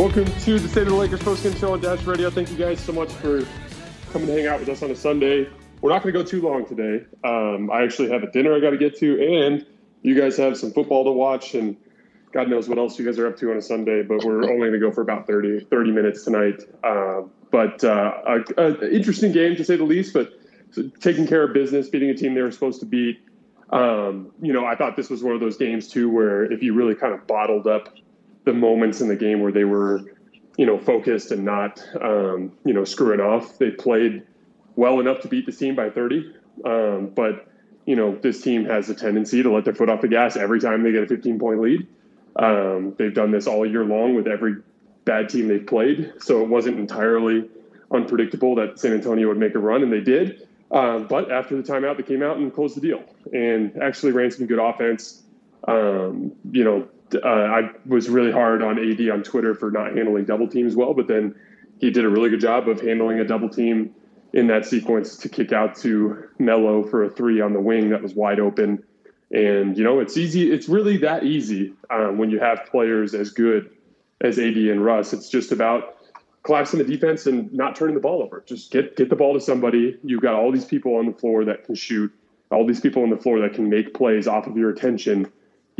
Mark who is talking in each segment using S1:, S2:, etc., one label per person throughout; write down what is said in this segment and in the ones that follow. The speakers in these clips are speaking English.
S1: Welcome to the State of the Lakers postgame show on Dash Radio. Thank you guys so much for coming to hang out with us on a Sunday. We're not going to go too long today. Um, I actually have a dinner I got to get to, and you guys have some football to watch, and God knows what else you guys are up to on a Sunday. But we're only going to go for about 30, 30 minutes tonight. Uh, but uh, an interesting game to say the least. But taking care of business, beating a team they were supposed to beat. Um, you know, I thought this was one of those games too where if you really kind of bottled up the moments in the game where they were, you know, focused and not, um, you know, screwing off, they played well enough to beat the team by 30. Um, but, you know, this team has a tendency to let their foot off the gas every time they get a 15 point lead. Um, they've done this all year long with every bad team they've played. So it wasn't entirely unpredictable that San Antonio would make a run, and they did. Um, but after the timeout, they came out and closed the deal and actually ran some good offense. Um, you know, uh, I was really hard on AD on Twitter for not handling double teams well, but then he did a really good job of handling a double team in that sequence to kick out to Melo for a three on the wing that was wide open. And you know, it's easy. It's really that easy um, when you have players as good as AD and Russ. It's just about collapsing the defense and not turning the ball over. Just get get the ball to somebody. You've got all these people on the floor that can shoot. All these people on the floor that can make plays off of your attention.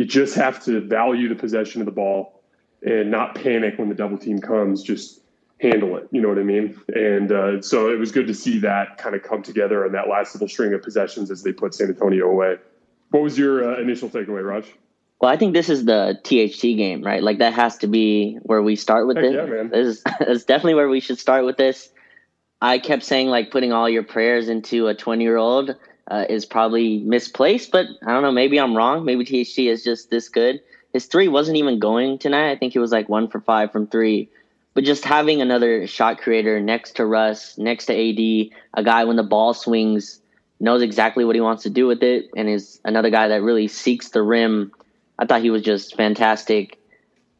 S1: You just have to value the possession of the ball and not panic when the double team comes. Just handle it. You know what I mean? And uh, so it was good to see that kind of come together on that last little string of possessions as they put San Antonio away. What was your uh, initial takeaway, Raj?
S2: Well, I think this is the THT game, right? Like that has to be where we start with
S1: Heck
S2: this.
S1: yeah, man.
S2: This is that's definitely where we should start with this. I kept saying like putting all your prayers into a 20 year old uh, is probably misplaced, but I don't know. Maybe I'm wrong. Maybe THT is just this good. His three wasn't even going tonight. I think he was like one for five from three. But just having another shot creator next to Russ, next to AD, a guy when the ball swings knows exactly what he wants to do with it, and is another guy that really seeks the rim I thought he was just fantastic.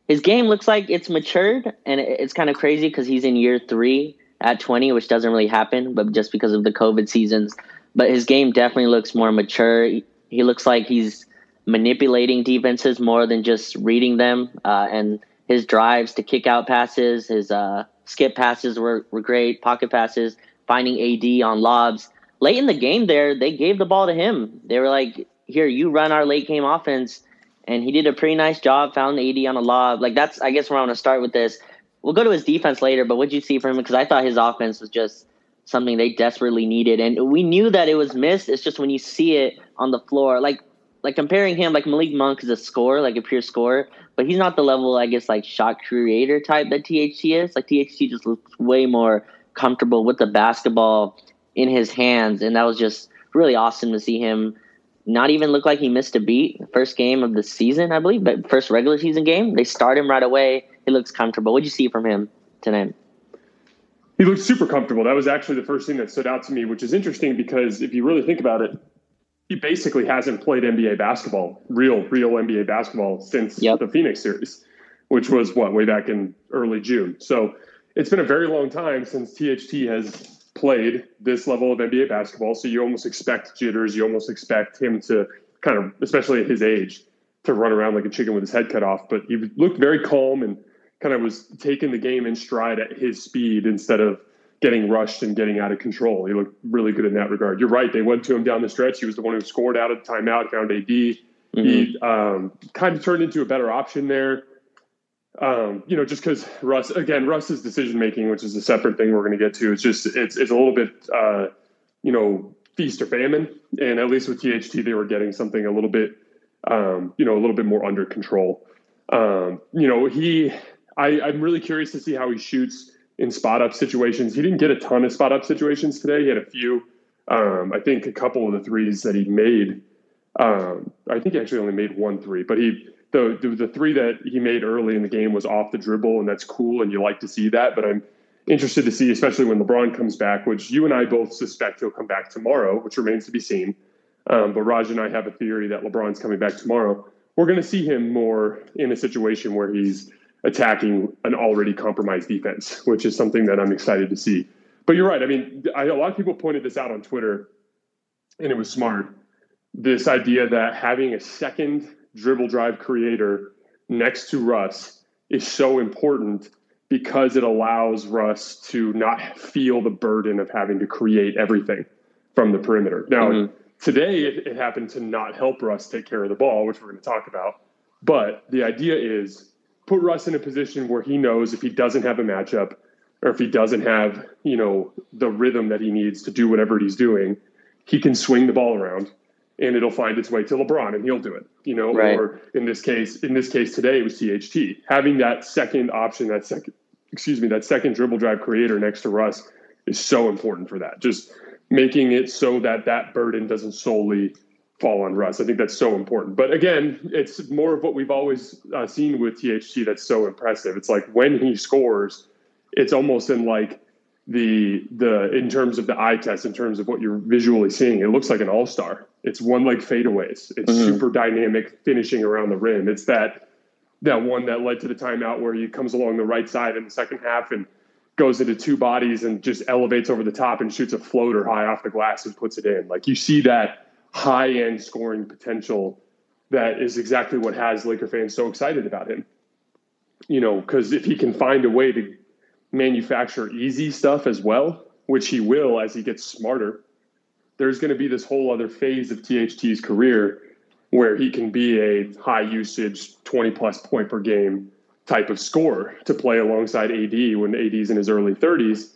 S2: His game looks like it's matured, and it's kind of crazy because he's in year three at 20, which doesn't really happen, but just because of the COVID seasons. But his game definitely looks more mature. He looks like he's manipulating defenses more than just reading them. Uh, and his drives to kick out passes, his uh, skip passes were, were great, pocket passes, finding AD on lobs. Late in the game, there, they gave the ball to him. They were like, here, you run our late game offense and he did a pretty nice job. Found AD on a lob. Like that's I guess where I want to start with this. We'll go to his defense later, but what did you see from him? Because I thought his offense was just something they desperately needed, and we knew that it was missed. It's just when you see it on the floor, like like comparing him, like Malik Monk is a scorer, like a pure scorer, but he's not the level, I guess, like shot creator type that THT is. Like THT just looks way more comfortable with the basketball in his hands, and that was just really awesome to see him not even look like he missed a beat. First game of the season, I believe, but first regular season game. They start him right away. He looks comfortable. What'd you see from him tonight?
S1: He looked super comfortable. That was actually the first thing that stood out to me, which is interesting because if you really think about it, he basically hasn't played NBA basketball, real, real NBA basketball since
S2: Yep.
S1: the Phoenix series, which was what, way back in early June. So it's been a very long time since THT has played this level of NBA basketball. So you almost expect jitters. You almost expect him to kind of, especially at his age, to run around like a chicken with his head cut off. But he looked very calm and kind of was taking the game in stride at his speed instead of getting rushed and getting out of control. He looked really good in that regard. You're right. They went to him down the stretch. He was the one who scored out of the timeout, found AD. He um, kind of turned into a better option there. Um, you know, just because Russ, again, Russ's decision making, which is a separate thing we're going to get to, it's just it's it's a little bit, uh, you know, feast or famine. And at least with THT, they were getting something a little bit, um, you know, a little bit more under control. Um, you know, he, I, I'm really curious to see how he shoots in spot up situations. He didn't get a ton of spot up situations today. He had a few. Um, I think a couple of the threes that he made. Um, I think he actually only made one three, but he the, the three that he made early in the game was off the dribble, and that's cool, and you like to see that. But I'm interested to see, especially when LeBron comes back, which you and I both suspect he'll come back tomorrow, which remains to be seen. Um, but Raj and I have a theory that LeBron's coming back tomorrow. We're going to see him more in a situation where he's attacking an already compromised defense, which is something that I'm excited to see. But you're right. I mean, I, a lot of people pointed this out on Twitter, and it was smart. This idea that having a second dribble drive creator next to Russ is so important because it allows Russ to not feel the burden of having to create everything from the perimeter. Now, mm-hmm. today it, it happened to not help Russ take care of the ball, which we're going to talk about. But the idea is put Russ in a position where he knows if he doesn't have a matchup or if he doesn't have, you know, the rhythm that he needs to do whatever he's doing, he can swing the ball around and it'll find its way to LeBron and he'll do it. You know, right. or in this case, in this case today it was THT. Having that second option, that second excuse me, that second dribble drive creator next to Russ is so important for that. Just making it so that that burden doesn't solely fall on Russ. I think that's so important. But again, it's more of what we've always uh, seen with THT that's so impressive. It's like when he scores, it's almost in like the the in terms of the eye test, in terms of what you're visually seeing, it looks like an all star. It's one like fadeaways. It's mm-hmm. super dynamic finishing around the rim. It's that that one that led to the timeout where he comes along the right side in the second half and goes into two bodies and just elevates over the top and shoots a floater high off the glass and puts it in. Like you see that high end scoring potential that is exactly what has Laker fans so excited about him. You know, because if he can find a way to manufacture easy stuff as well, which he will as he gets smarter, there's going to be this whole other phase of THT's career where he can be a high usage 20 plus point per game type of scorer to play alongside AD when AD's in his early 30s.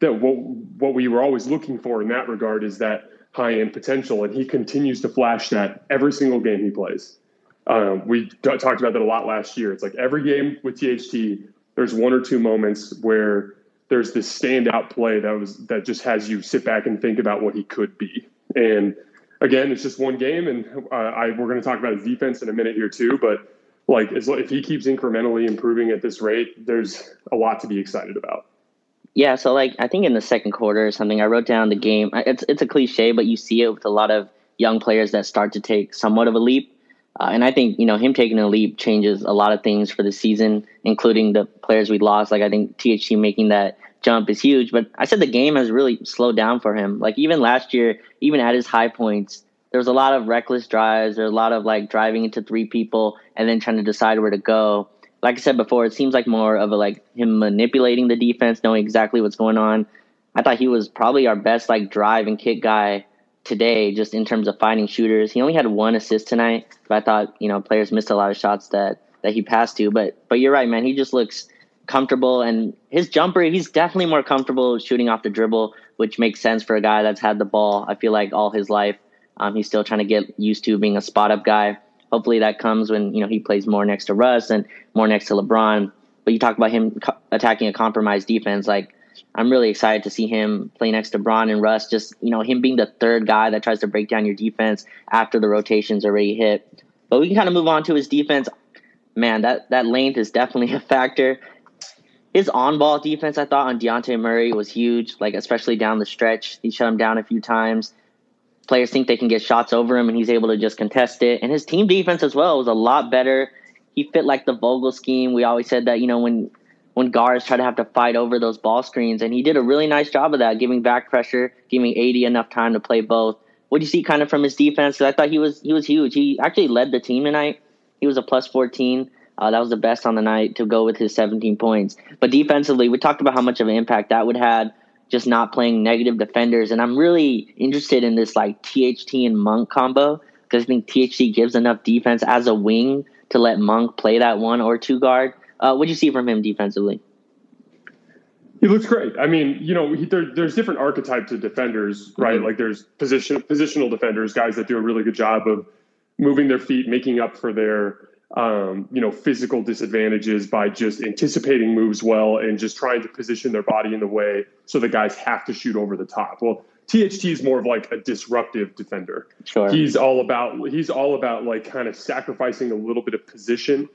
S1: That what what we were always looking for in that regard is that high end potential, and he continues to flash that every single game he plays. Um, we talked about that a lot last year. It's like every game with THT, there's one or two moments where there's this standout play that was that just has you sit back and think about what he could be. And again, it's just one game, and uh, I, we're going to talk about his defense in a minute here too. But like, if he keeps incrementally improving at this rate, there's a lot to be excited about.
S2: Yeah, so like I think in the second quarter or something, I wrote down the game. It's it's a cliche, but you see it with a lot of young players that start to take somewhat of a leap. Uh, and I think you know him taking a leap changes a lot of things for the season, including the players we lost. Like I think THT making that jump is huge. But I said the game has really slowed down for him. Like even last year, even at his high points, there was a lot of reckless drives. There's a lot of like driving into three people and then trying to decide where to go. Like I said before, it seems like more of a like him manipulating the defense, knowing exactly what's going on. I thought he was probably our best like drive and kick guy today, just in terms of finding shooters. He only had one assist tonight, but I thought you know players missed a lot of shots that that he passed to. But but you're right, man. He just looks comfortable and his jumper he's definitely more comfortable shooting off the dribble which makes sense for a guy that's had the ball i feel like all his life um, he's still trying to get used to being a spot up guy hopefully that comes when you know he plays more next to russ and more next to lebron. But you talk about him co- attacking a compromised defense like i'm really excited to see him play next to bron and russ. Just you know him being the third guy that tries to break down your defense after the rotations already hit. But we can kind of move on to his defense. Man that that length is definitely a factor. His on ball defense, I thought on Dejounte Murray was huge, like especially down the stretch. He shut him down a few times. Players think they can get shots over him, and he's able to just contest it. And his team defense as well was a lot better. He fit like the Vogel scheme. We always said that you know when when guards try to have to fight over those ball screens, and he did a really nice job of that, giving back pressure, giving AD enough time to play both. What do you see kind of from his defense? I thought he was he was huge. He actually led the team tonight. He was a plus fourteen. Uh, that was the best on the night to go with his 17 points. But defensively, we talked about how much of an impact that would have just not playing negative defenders. And I'm really interested in this like THT and Monk combo because I think THT gives enough defense as a wing to let Monk play that one or two guard. Uh, what do you see from him defensively?
S1: He looks great. I mean, you know, he, there, there's different archetypes of defenders, right? Mm-hmm. Like there's position positional defenders, guys that do a really good job of moving their feet, making up for their um, you know, physical disadvantages by just anticipating moves well and just trying to position their body in the way so the guys have to shoot over the top. Well, THT is more of like a disruptive defender. Sure. He's all about he's all about like kind of sacrificing a little bit of position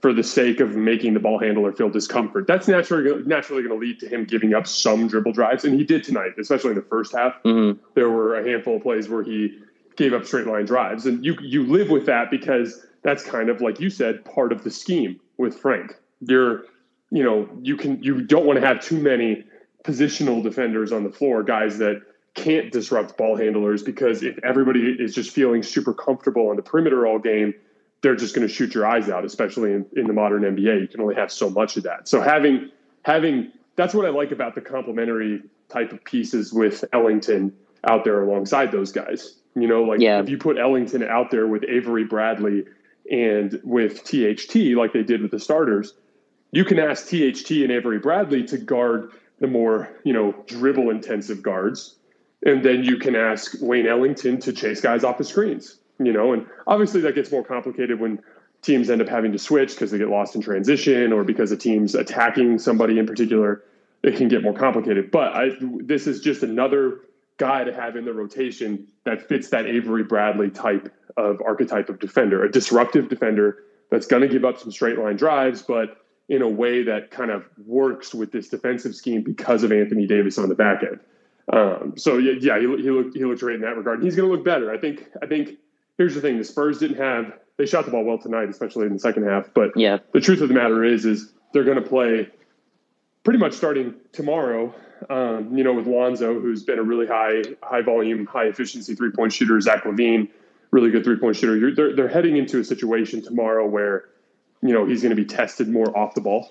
S1: for the sake of making the ball handler feel discomfort. That's naturally naturally going to lead to him giving up some dribble drives, and he did tonight, especially in the first half. Mm-hmm. There were a handful of plays where he gave up straight line drives, and you you live with that because that's kind of like you said part of the scheme with Frank. You're you know you can you don't want to have too many positional defenders on the floor, guys that can't disrupt ball handlers because if everybody is just feeling super comfortable on the perimeter all game, they're just going to shoot your eyes out, especially in, in the modern NBA. You can only have so much of that. So having having that's what I like about the complementary type of pieces with Ellington out there alongside those guys. You know, like yeah. if you put Ellington out there with Avery Bradley and with THT, like they did with the starters, you can ask THT and Avery Bradley to guard the more, you know, dribble intensive guards. And then you can ask Wayne Ellington to chase guys off the screens, you know, and obviously that gets more complicated when teams end up having to switch because they get lost in transition or because a team's attacking somebody in particular. It can get more complicated. But I, this is just another guy to have in the rotation that fits that Avery Bradley type of archetype of defender, a disruptive defender that's going to give up some straight line drives, but in a way that kind of works with this defensive scheme because of Anthony Davis on the back end. Um, so yeah, yeah, he, he looked he looked great in that regard. He's going to look better. I think. I think. Here's the thing: the Spurs didn't have they shot the ball well tonight, especially in the second half. But
S2: yeah,
S1: the truth of the matter is, is they're going to play pretty much starting tomorrow. Um, you know, with Lonzo, who's been a really high high volume, high efficiency three point shooter, Zach LaVine, really good three point shooter. You're, they're they're heading into a situation tomorrow where you know he's going to be tested more off the ball.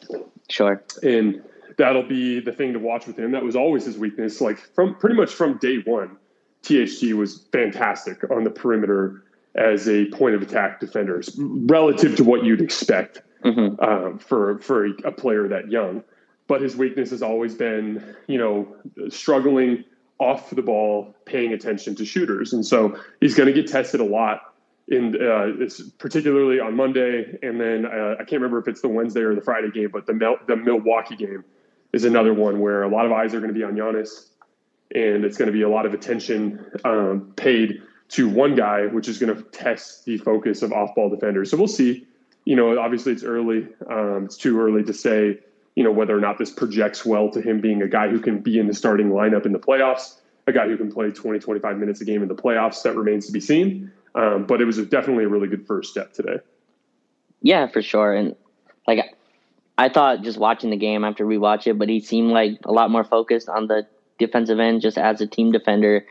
S2: Sure.
S1: And that'll be the thing to watch with him. That was always his weakness. Like from pretty much from day one, THT was fantastic on the perimeter as a point of attack defender, relative to what you'd expect mm-hmm. um, for for a player that young. But his weakness has always been, you know, struggling off the ball, paying attention to shooters, and so he's going to get tested a lot in uh, particularly on Monday, and then uh, I can't remember if it's the Wednesday or the Friday game, but the the Milwaukee game is another one where a lot of eyes are going to be on Giannis, and it's going to be a lot of attention um, paid to one guy, which is going to test the focus of off-ball defenders. So we'll see. You know, obviously it's early. Um, it's too early to say, you know, whether or not this projects well to him being a guy who can be in the starting lineup in the playoffs, a guy who can play 20, 25 minutes a game in the playoffs. That remains to be seen. Um, but it was definitely a really good first step today.
S2: Yeah, for sure. And like, I thought just watching the game after we watch it, but he seemed like a lot more focused on the defensive end, just as a team defender.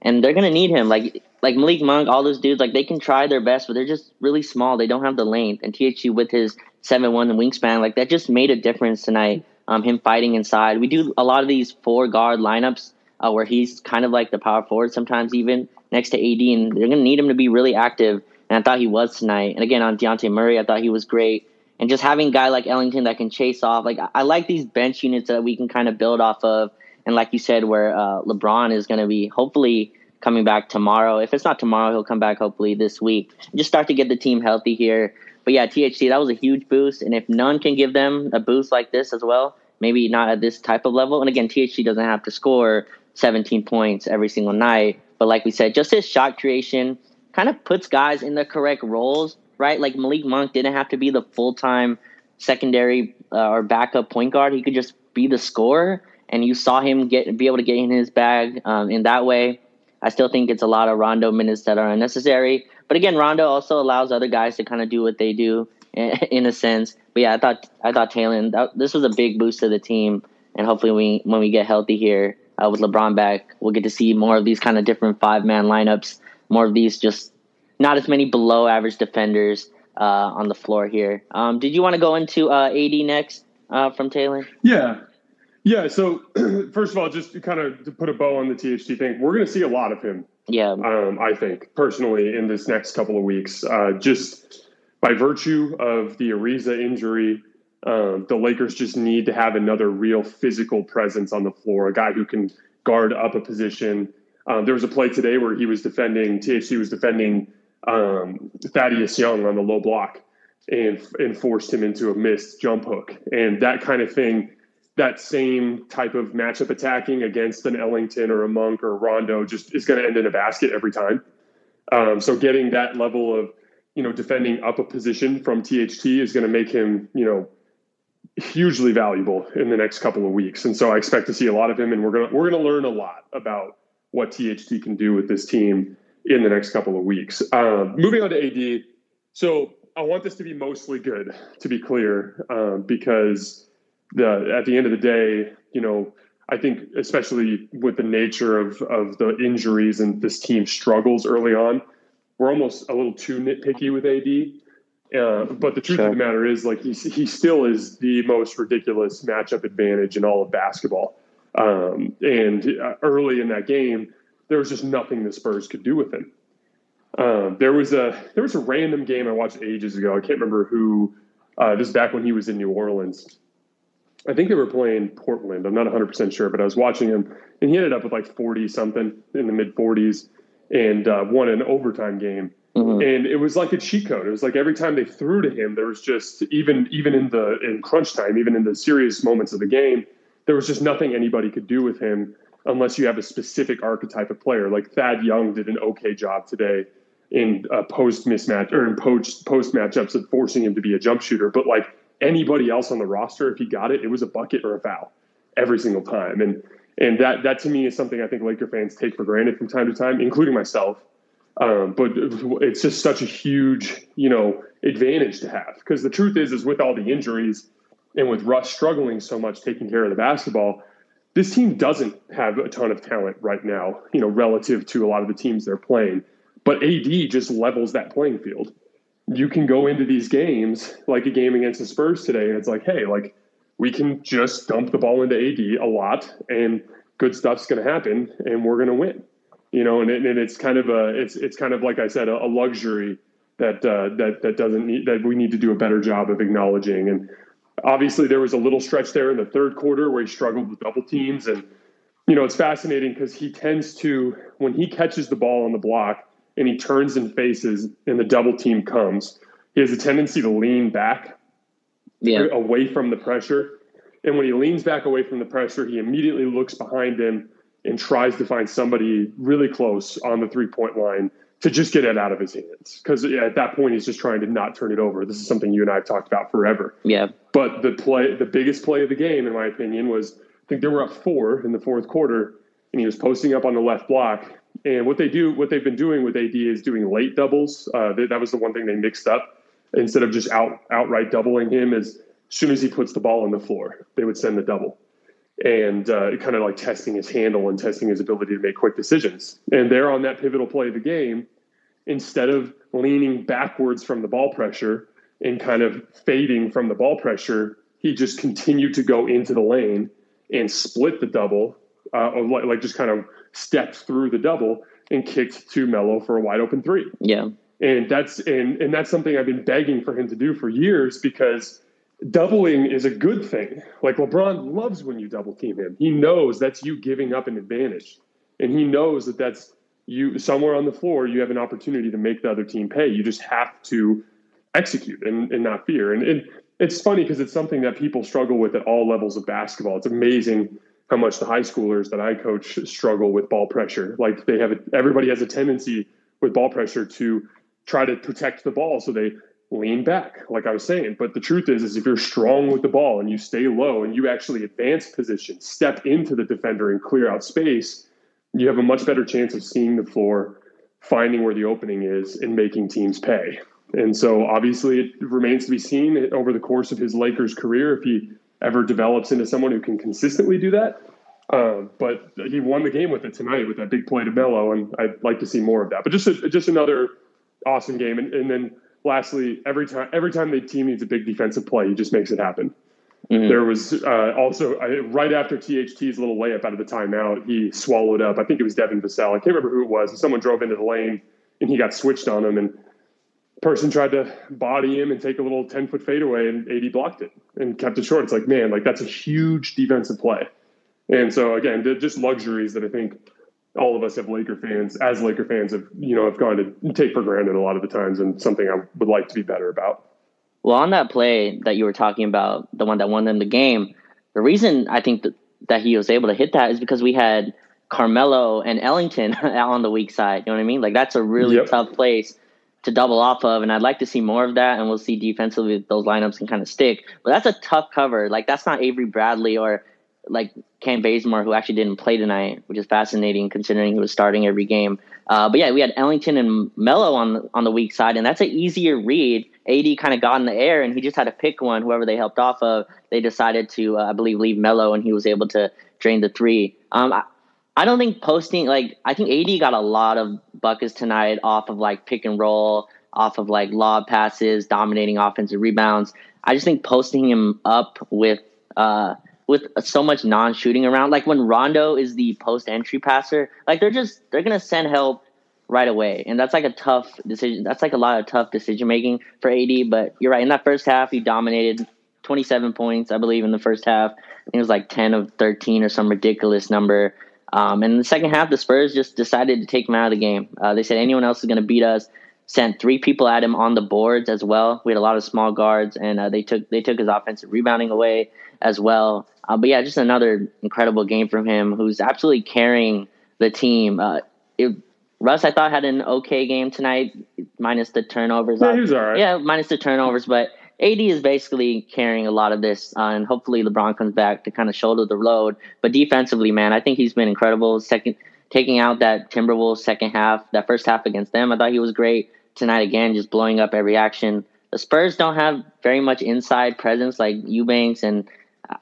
S2: And they're gonna need him. Like like Malik Monk, all those dudes, like they can try their best, but they're just really small. They don't have the length. And THT with his seven one and wingspan, like that just made a difference tonight. Um, him fighting inside. We do a lot of these four guard lineups uh, where he's kind of like the power forward sometimes even next to AD, and they're to need him to be really active. And I thought he was tonight. And again, on Dejounte Murray, I thought he was great. And just having a guy like Ellington that can chase off, like I like these bench units that we can kind of build off of. And like you said, where uh, LeBron is to be hopefully coming back tomorrow. If it's not tomorrow, he'll come back hopefully this week. Just start to get the team healthy here. But yeah, THT, that was a huge boost. And if Nunn can give them a boost like this as well, maybe not at this type of level. And again, THT doesn't have to score 17 points every single night. But like we said, just his shot creation kind of puts guys in the correct roles, right? Like Malik Monk didn't have to be the full time secondary uh, or backup point guard. He could just be the scorer, and you saw him get be able to get in his bag um, in that way. I still think it's a lot of Rondo minutes that are unnecessary. But again, Rondo also allows other guys to kind of do what they do in a sense. But yeah, I thought I thought that, this was a big boost to the team, and hopefully we when we get healthy here, uh, with LeBron back. We'll get to see more of these kind of different five man lineups, more of these just not as many below average defenders uh, on the floor here. Um, did you want to go into uh, AD next uh, from Taylor?
S1: Yeah. Yeah. So, first of all, just to kind of to put a bow on the THT thing, we're going to see a lot of him.
S2: Yeah.
S1: Um, I think personally in this next couple of weeks, uh, just by virtue of the Ariza injury, um, the Lakers just need to have another real physical presence on the floor, a guy who can guard up a position. Um, there was a play today where he was defending, THT was defending um, Thaddeus Young on the low block and, and forced him into a missed jump hook. And that kind of thing, that same type of matchup attacking against an Ellington or a Monk or a Rondo just is going to end in a basket every time. Um, so getting that level of, you know, defending up a position from THT is going to make him, you know, hugely valuable in the next couple of weeks. And so I expect to see a lot of him, and we're gonna we're gonna learn a lot about what THT can do with this team in the next couple of weeks. Um, moving on to AD, so I want this to be mostly good, to be clear, um, because the at the end of the day, you know, I think especially with the nature of of the injuries and this team struggles early on, we're almost a little too nitpicky with AD Uh, but the truth sure. of the matter is, like he he still is the most ridiculous matchup advantage in all of basketball. Um, and uh, early in that game, there was just nothing the Spurs could do with him. Um, there was a there was a random game I watched ages ago. I can't remember who. Uh, this is back when he was in New Orleans. I think they were playing Portland. I'm not 100 percent sure, but I was watching him, and he ended up with like 40 something in the mid 40s, and uh, won an overtime game. Mm-hmm. And it was like a cheat code. It was like every time they threw to him, there was just even even in the in crunch time, even in the serious moments of the game, there was just nothing anybody could do with him unless you have a specific archetype of player. Like Thad Young did an okay job today in uh, post mismatch or in post post matchups of forcing him to be a jump shooter. But like anybody else on the roster, if he got it, it was a bucket or a foul every single time. And and that that to me is something I think Laker fans take for granted from time to time, including myself. Um, but it's just such a huge, you know, advantage to have because the truth is, is with all the injuries and with Russ struggling so much taking care of the basketball, this team doesn't have a ton of talent right now, you know, relative to a lot of the teams they're playing. But AD just levels that playing field. You can go into these games like a game against the Spurs today, and it's like, hey, like we can just dump the ball into AD a lot, and good stuff's going to happen, and we're going to win you know, and, it, and it's kind of a it's it's kind of like I said a, a luxury that uh, that that doesn't need that we need to do a better job of acknowledging. And obviously, there was a little stretch there in the third quarter where he struggled with double teams, and you know, it's fascinating because he tends to when he catches the ball on the block and he turns and faces and the double team comes, he has a tendency to lean back yeah. away from the pressure. And when he leans back away from the pressure, he immediately looks behind him and tries to find somebody really close on the three point line to just get it out of his hands. Because at that point, he's just trying to not turn it over. This is something you and I have talked about forever.
S2: Yeah.
S1: But the play, the biggest play of the game, in my opinion, was I think they were up four in the fourth quarter, and he was posting up on the left block. And what they do, what they've been doing with AD is doing late doubles. Uh, they, that was the one thing they mixed up. Instead of just out outright doubling him, as soon as he puts the ball on the floor, they would send the double and uh, kind of like testing his handle and testing his ability to make quick decisions. And there on that pivotal play of the game, instead of leaning backwards from the ball pressure and kind of fading from the ball pressure, he just continued to go into the lane and split the double, uh, like just kind of stepped through the double and kicked to Melo for a wide open three.
S2: Yeah.
S1: And that's and and that's something I've been begging for him to do for years because doubling is a good thing. Like LeBron loves when you double team him. He knows that's you giving up an advantage. And he knows that that's you somewhere on the floor, you have an opportunity to make the other team pay. You just have to execute and, and not fear. And, and it's funny because it's something that people struggle with at all levels of basketball. It's amazing how much the high schoolers that I coach struggle with ball pressure. Like they have, a, everybody has a tendency with ball pressure to try to protect the ball. So they lean back, like I was saying. But the truth is, is if you're strong with the ball and you stay low and you actually advance position, step into the defender and clear out space, you have a much better chance of seeing the floor, finding where the opening is, and making teams pay. And so obviously it remains to be seen over the course of his Lakers career if he ever develops into someone who can consistently do that. Um, but he won the game with it tonight with that big play to Melo, and I'd like to see more of that. But just a, just another awesome game, and, and then lastly, every time every time the team needs a big defensive play, he just makes it happen. Mm-hmm. There was uh, also uh, right after THT's little layup out of the timeout, he swallowed up. I think it was Devin Vassell. I can't remember who it was. Someone drove into the lane and he got switched on him, and person tried to body him and take a little ten foot fadeaway, and AD blocked it and kept it short. It's like man, like that's a huge defensive play. And so again, just luxuries that I think all of us have Laker fans, as Laker fans, have you know have gone to take for granted a lot of the times, and something I would like to be better about.
S2: Well, on that play that you were talking about, the one that won them the game, the reason I think that, that he was able to hit that is because we had Carmelo and Ellington on the weak side. You know what I mean? Like that's a really yep. tough place to double off of, and I'd like to see more of that. And we'll see defensively if those lineups can kind of stick. But that's a tough cover. Like that's not Avery Bradley or like Kent Bazemore, who actually didn't play tonight, which is fascinating considering he was starting every game. Uh, but yeah, we had Ellington and Melo on the, on the weak side, and that's an easier read. AD kind of got in the air, and he just had to pick one. Whoever they helped off of, they decided to, uh, I believe, leave Melo, and he was able to drain the three. Um, I don't think posting like I think AD got a lot of buckets tonight off of like pick and roll, off of like lob passes, dominating offensive rebounds. I just think posting him up with uh, with so much non-shooting around, like when Rondo is the post entry passer, like they're just they're gonna send help right away, and that's like a tough decision. That's like a lot of tough decision making for AD. But you're right. In that first half, he dominated 27 points, I believe, in the first half. it was like 10 of 13 or some ridiculous number. Um, and in the second half, the Spurs just decided to take him out of the game. Uh, they said anyone else is going to beat us. Sent three people at him on the boards as well. We had a lot of small guards, and uh, they took they took his offensive rebounding away as well. Uh, but yeah, just another incredible game from him, who's absolutely carrying the team. Uh, it, Russ, I thought had an okay game tonight, minus the turnovers.
S1: Yeah, he was all right.
S2: Yeah, minus the turnovers, but AD is basically carrying a lot of this, uh, and hopefully LeBron comes back to kind of shoulder the load. But defensively, man, I think he's been incredible. Second, taking out that Timberwolves second half, that first half against them, I thought he was great tonight again, just blowing up every action. The Spurs don't have very much inside presence like Eubanks, and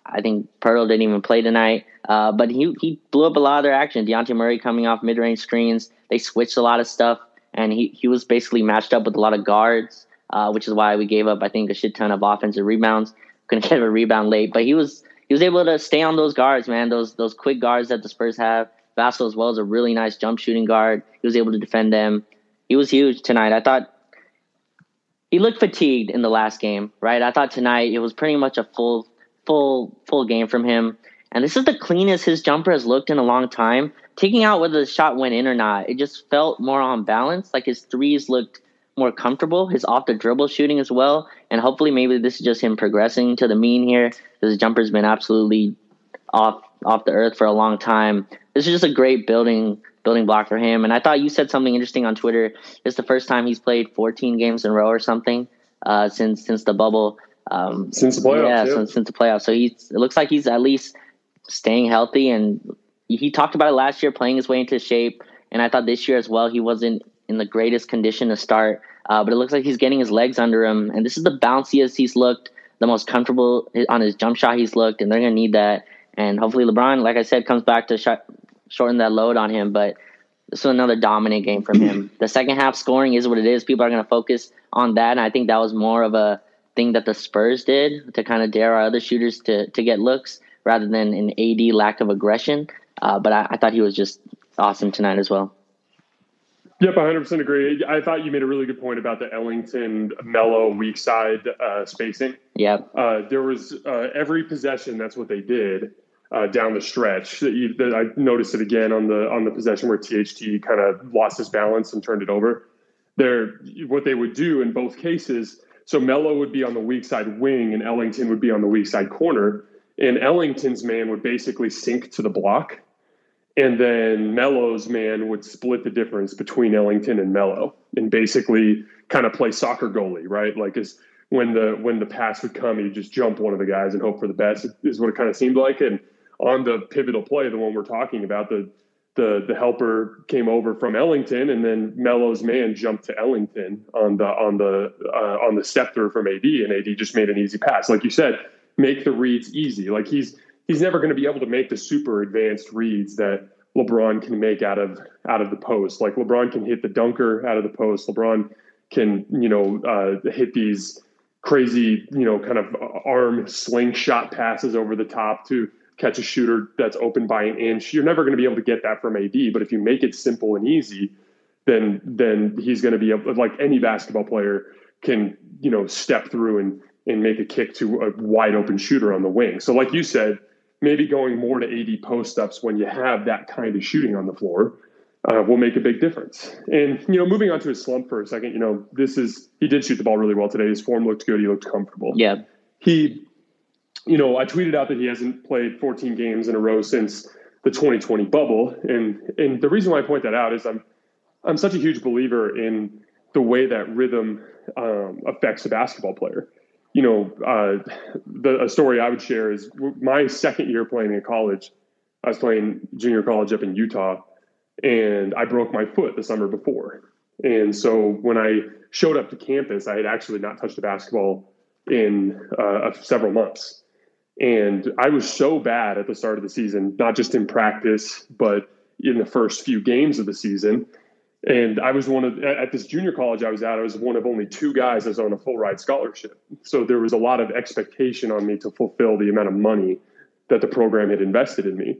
S2: I think Poeltl didn't even play tonight. Uh, but he he blew up a lot of their action. Dejounte Murray coming off mid range screens, they switched a lot of stuff, and he he was basically matched up with a lot of guards uh, which is why we gave up, I think, a shit ton of offensive rebounds. Couldn't get a rebound late, but he was he was able to stay on those guards, man. Those those quick guards that the Spurs have. Vassell as well as a really nice jump shooting guard. He was able to defend them. He was huge tonight. I thought he looked fatigued in the last game, right? I thought tonight it was pretty much a full full full game from him. And this is the cleanest his jumper has looked in a long time. Taking out whether the shot went in or not, it just felt more on balance. Like his threes looked more comfortable. His off the dribble shooting as well, and hopefully maybe this is just him progressing to the mean here. His jumper's been absolutely off off the earth for a long time. This is just a great building building block for him. And I thought you said something interesting on Twitter. It's the first time he's played 14 games in a row or something uh, since since the bubble.
S1: Um, since the playoffs,
S2: yeah, yeah. Since, since the playoffs. So he's it looks like he's at least staying healthy. And he talked about it last year, playing his way into shape. And I thought this year as well, he wasn't in the greatest condition to start. Uh, but it looks like he's getting his legs under him, and this is the bounciest he's looked, the most comfortable on his jump shot he's looked, and they're gonna need that. And hopefully, LeBron, like I said, comes back to sh- shorten that load on him. But this was another dominant game from him. the second half scoring is what it is. People are gonna focus on that, and I think that was more of a thing that the Spurs did to kind of dare our other shooters to to get looks rather than an AD lack of aggression. Uh, but I, I thought he was just awesome tonight as well.
S1: Yep, 100% agree. I thought you made a really good point about the Ellington Melo weak side uh, spacing.
S2: Yep.
S1: Uh, there was uh, every possession. That's what they did uh, down the stretch. That you, that I noticed it again on the on the possession where THT kind of lost his balance and turned it over. There, what they would do in both cases. So Melo would be on the weak side wing, and Ellington would be on the weak side corner. And Ellington's man would basically sink to the block and then Melo's man would split the difference between Ellington and Melo and basically kind of play soccer goalie, right? Like is when the when the pass would come, he'd just jump one of the guys and hope for the best is what it kind of seemed like. And on the pivotal play, the one we're talking about, the the the helper came over from Ellington, and then Melo's man jumped to Ellington on the on the uh, on the step through from AD, and AD just made an easy pass. Like you said, make the reads easy. Like he's he's never going to be able to make the super advanced reads that LeBron can make out of out of the post. Like LeBron can hit the dunker out of the post. LeBron can you know uh, hit these crazy you know kind of arm slingshot passes over the top to catch a shooter that's open by an inch. You're never going to be able to get that from AD. But if you make it simple and easy, then then he's going to be able, like any basketball player can you know step through and and make a kick to a wide open shooter on the wing. So like you said maybe going more to AD post ups when you have that kind of shooting on the floor uh, will make a big difference. And you know, moving on to his slump for a second, you know, this is he did shoot the ball really well today. His form looked good. He looked comfortable.
S2: Yeah.
S1: He, you know, I tweeted out that he hasn't played 14 games in a row since the 2020 bubble, and and the reason why I point that out is I'm I'm such a huge believer in the way that rhythm um, affects a basketball player you know, uh, the a story I would share is my second year playing in college. I was playing junior college up in Utah, and I broke my foot the summer before. And so when I showed up to campus, I had actually not touched a basketball in uh, several months. And I was so bad at the start of the season, not just in practice, but in the first few games of the season, And I was one of at this junior college I was at. I was one of only two guys that was on a full ride scholarship. So there was a lot of expectation on me to fulfill the amount of money that the program had invested in me.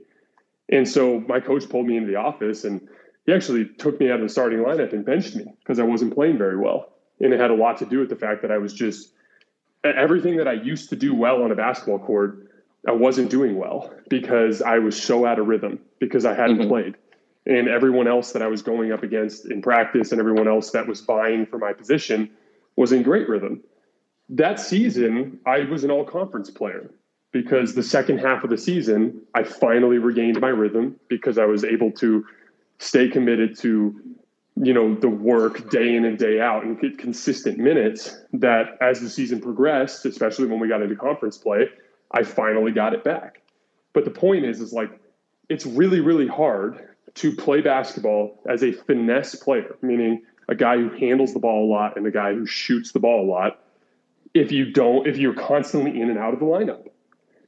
S1: And so my coach pulled me into the office and he actually took me out of the starting lineup and benched me because I wasn't playing very well. And it had a lot to do with the fact that I was just everything that I used to do well on a basketball court, I wasn't doing well because I was so out of rhythm because I hadn't mm-hmm. played. And everyone else that I was going up against in practice and everyone else that was vying for my position was in great rhythm. That season, I was an all conference player because the second half of the season, I finally regained my rhythm because I was able to stay committed to you know the work day in and day out and get consistent minutes that as the season progressed especially when we got into conference play i finally got it back but the point is is like it's really really hard to play basketball as a finesse player meaning a guy who handles the ball a lot and a guy who shoots the ball a lot if you don't if you're constantly in and out of the lineup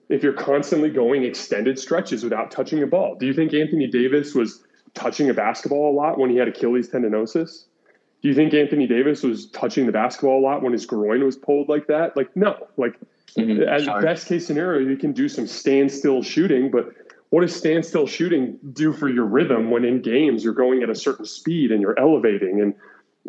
S1: if you're constantly going extended stretches without touching a ball do you think anthony davis was touching a basketball a lot when he had Achilles tendinosis? Do you think Anthony Davis was touching the basketball a lot when his groin was pulled like that? Like, no. Like, mm-hmm. as sure. best case scenario, you can do some standstill shooting, but what does standstill shooting do for your rhythm when in games you're going at a certain speed and you're elevating and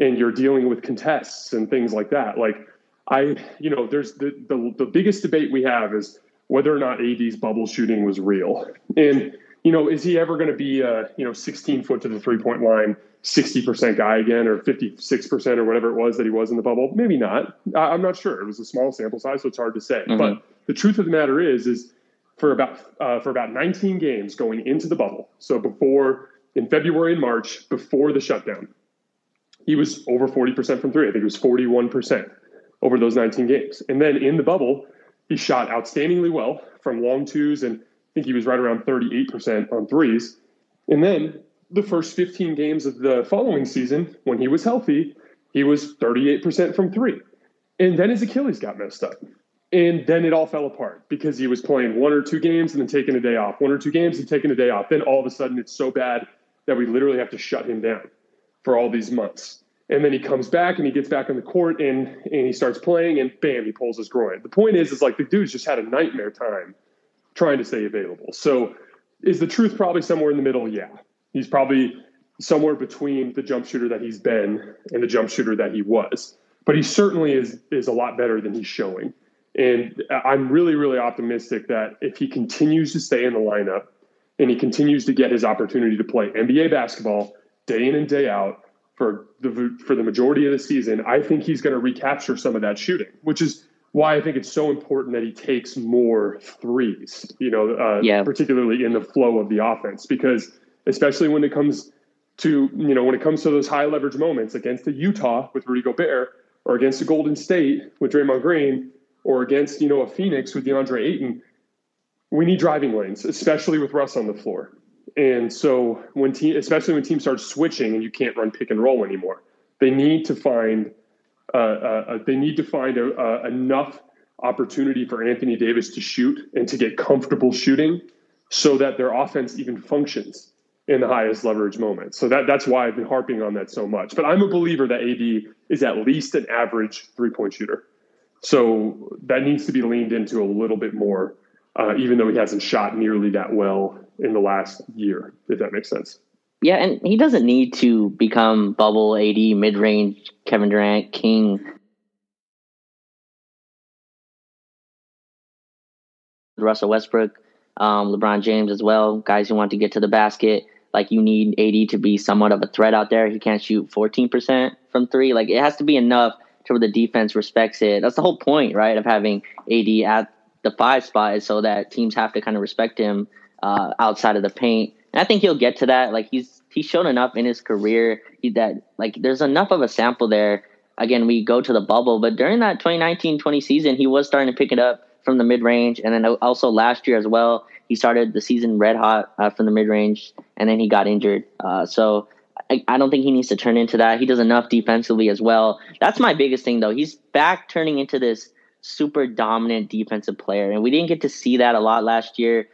S1: and you're dealing with contests and things like that? Like, I, you know, there's the the, the biggest debate we have is whether or not AD's bubble shooting was real. And you know, is he ever going to be a, you know, 16 foot to the three point line, 60% guy again, or 56% or whatever it was that he was in the bubble? Maybe not. I'm not sure. It was a small sample size, so it's hard to say. Mm-hmm. But the truth of the matter is, is for about, uh, for about 19 games going into the bubble. So before in February and March, before the shutdown, he was over 40% from three. I think it was 41% over those 19 games. And then in the bubble, he shot outstandingly well from long twos and I think he was right around 38% on threes. And then the first 15 games of the following season, when he was healthy, he was 38% from three. And then his Achilles got messed up. And then it all fell apart because he was playing one or two games and then taking a day off, one or two games and taking a day off. Then all of a sudden it's so bad that we literally have to shut him down for all these months. And then he comes back and he gets back on the court and, and he starts playing and bam, he pulls his groin. The point is, is like the dude's just had a nightmare time trying to stay available. So is the truth probably somewhere in the middle? Yeah. He's probably somewhere between the jump shooter that he's been and the jump shooter that he was. But he certainly is is a lot better than he's showing. And I'm really, really optimistic that if he continues to stay in the lineup and he continues to get his opportunity to play NBA basketball day in and day out for the for the majority of the season, I think he's going to recapture some of that shooting, which is why I think it's so important that he takes more threes, you know, uh, yeah. particularly in the flow of the offense, because especially when it comes to, you know, when it comes to those high leverage moments against the Utah with Rudy Gobert or against the Golden State with Draymond Green or against, you know, a Phoenix with DeAndre Ayton, we need driving lanes, especially with Russ on the floor. And so when team, especially when teams start switching and you can't run pick and roll anymore, they need to find uh, uh, they need to find a, a, enough opportunity for Anthony Davis to shoot and to get comfortable shooting so that their offense even functions in the highest leverage moments. So that that's why I've been harping on that so much. But I'm a believer that AD is at least an average three point shooter. So that needs to be leaned into a little bit more, uh, even though he hasn't shot nearly that well in the last year, if that makes sense.
S2: Yeah, and he doesn't need to become bubble AD, mid range Kevin Durant, King. Russell Westbrook, um, LeBron James as well, guys who want to get to the basket. Like you need AD to be somewhat of a threat out there. He can't shoot 14% from three. Like it has to be enough to where the defense respects it. That's the whole point, right, of having AD at the five spot is so that teams have to kind of respect him uh, outside of the paint. And I think he'll get to that. Like he's he's shown enough in his career that like there's enough of a sample there. Again, we go to the bubble, but during that 2019-20 season, he was starting to pick it up from the mid range, and then also last year as well, he started the season red hot uh, from the mid range, and then he got injured. Uh, so I, don't think he needs to turn into that. He does enough defensively as well. That's my biggest thing, though. He's back turning into this super dominant defensive player, and we didn't get to see that a lot last year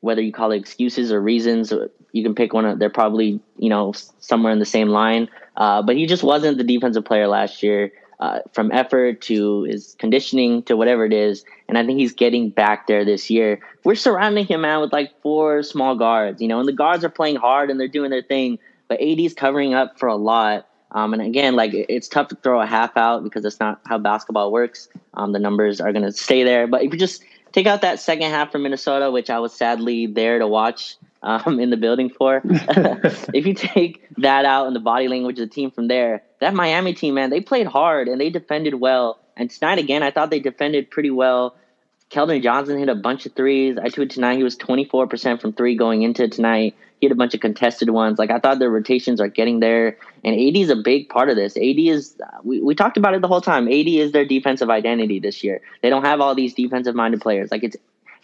S2: whether you call it excuses or reasons you can pick one of. They're probably you know somewhere in the same line. Uh, but he just wasn't the defensive player last year. Uh, from effort to his conditioning to whatever it is, and I think he's getting back there this year. We're surrounding him out with like four small guards, you know, and the guards are playing hard and they're doing their thing, but AD's covering up for a lot. Um, and again, like it's tough to throw a half out because that's not how basketball works. Um, the numbers are going to stay there, but if you just take out that second half from Minnesota, which I was sadly there to watch um, in the building for. if you take that out and the body language of the team from there, that Miami team, man, they played hard and they defended well. And tonight, again, I thought they defended pretty well. Keldon Johnson hit a bunch of threes. I tweeted tonight he was 24% from three going into tonight. He had a bunch of contested ones. Like I thought their rotations are getting there. And AD is a big part of this. AD is, we, we talked about it the whole time. AD is their defensive identity this year. They don't have all these defensive minded players. Like it's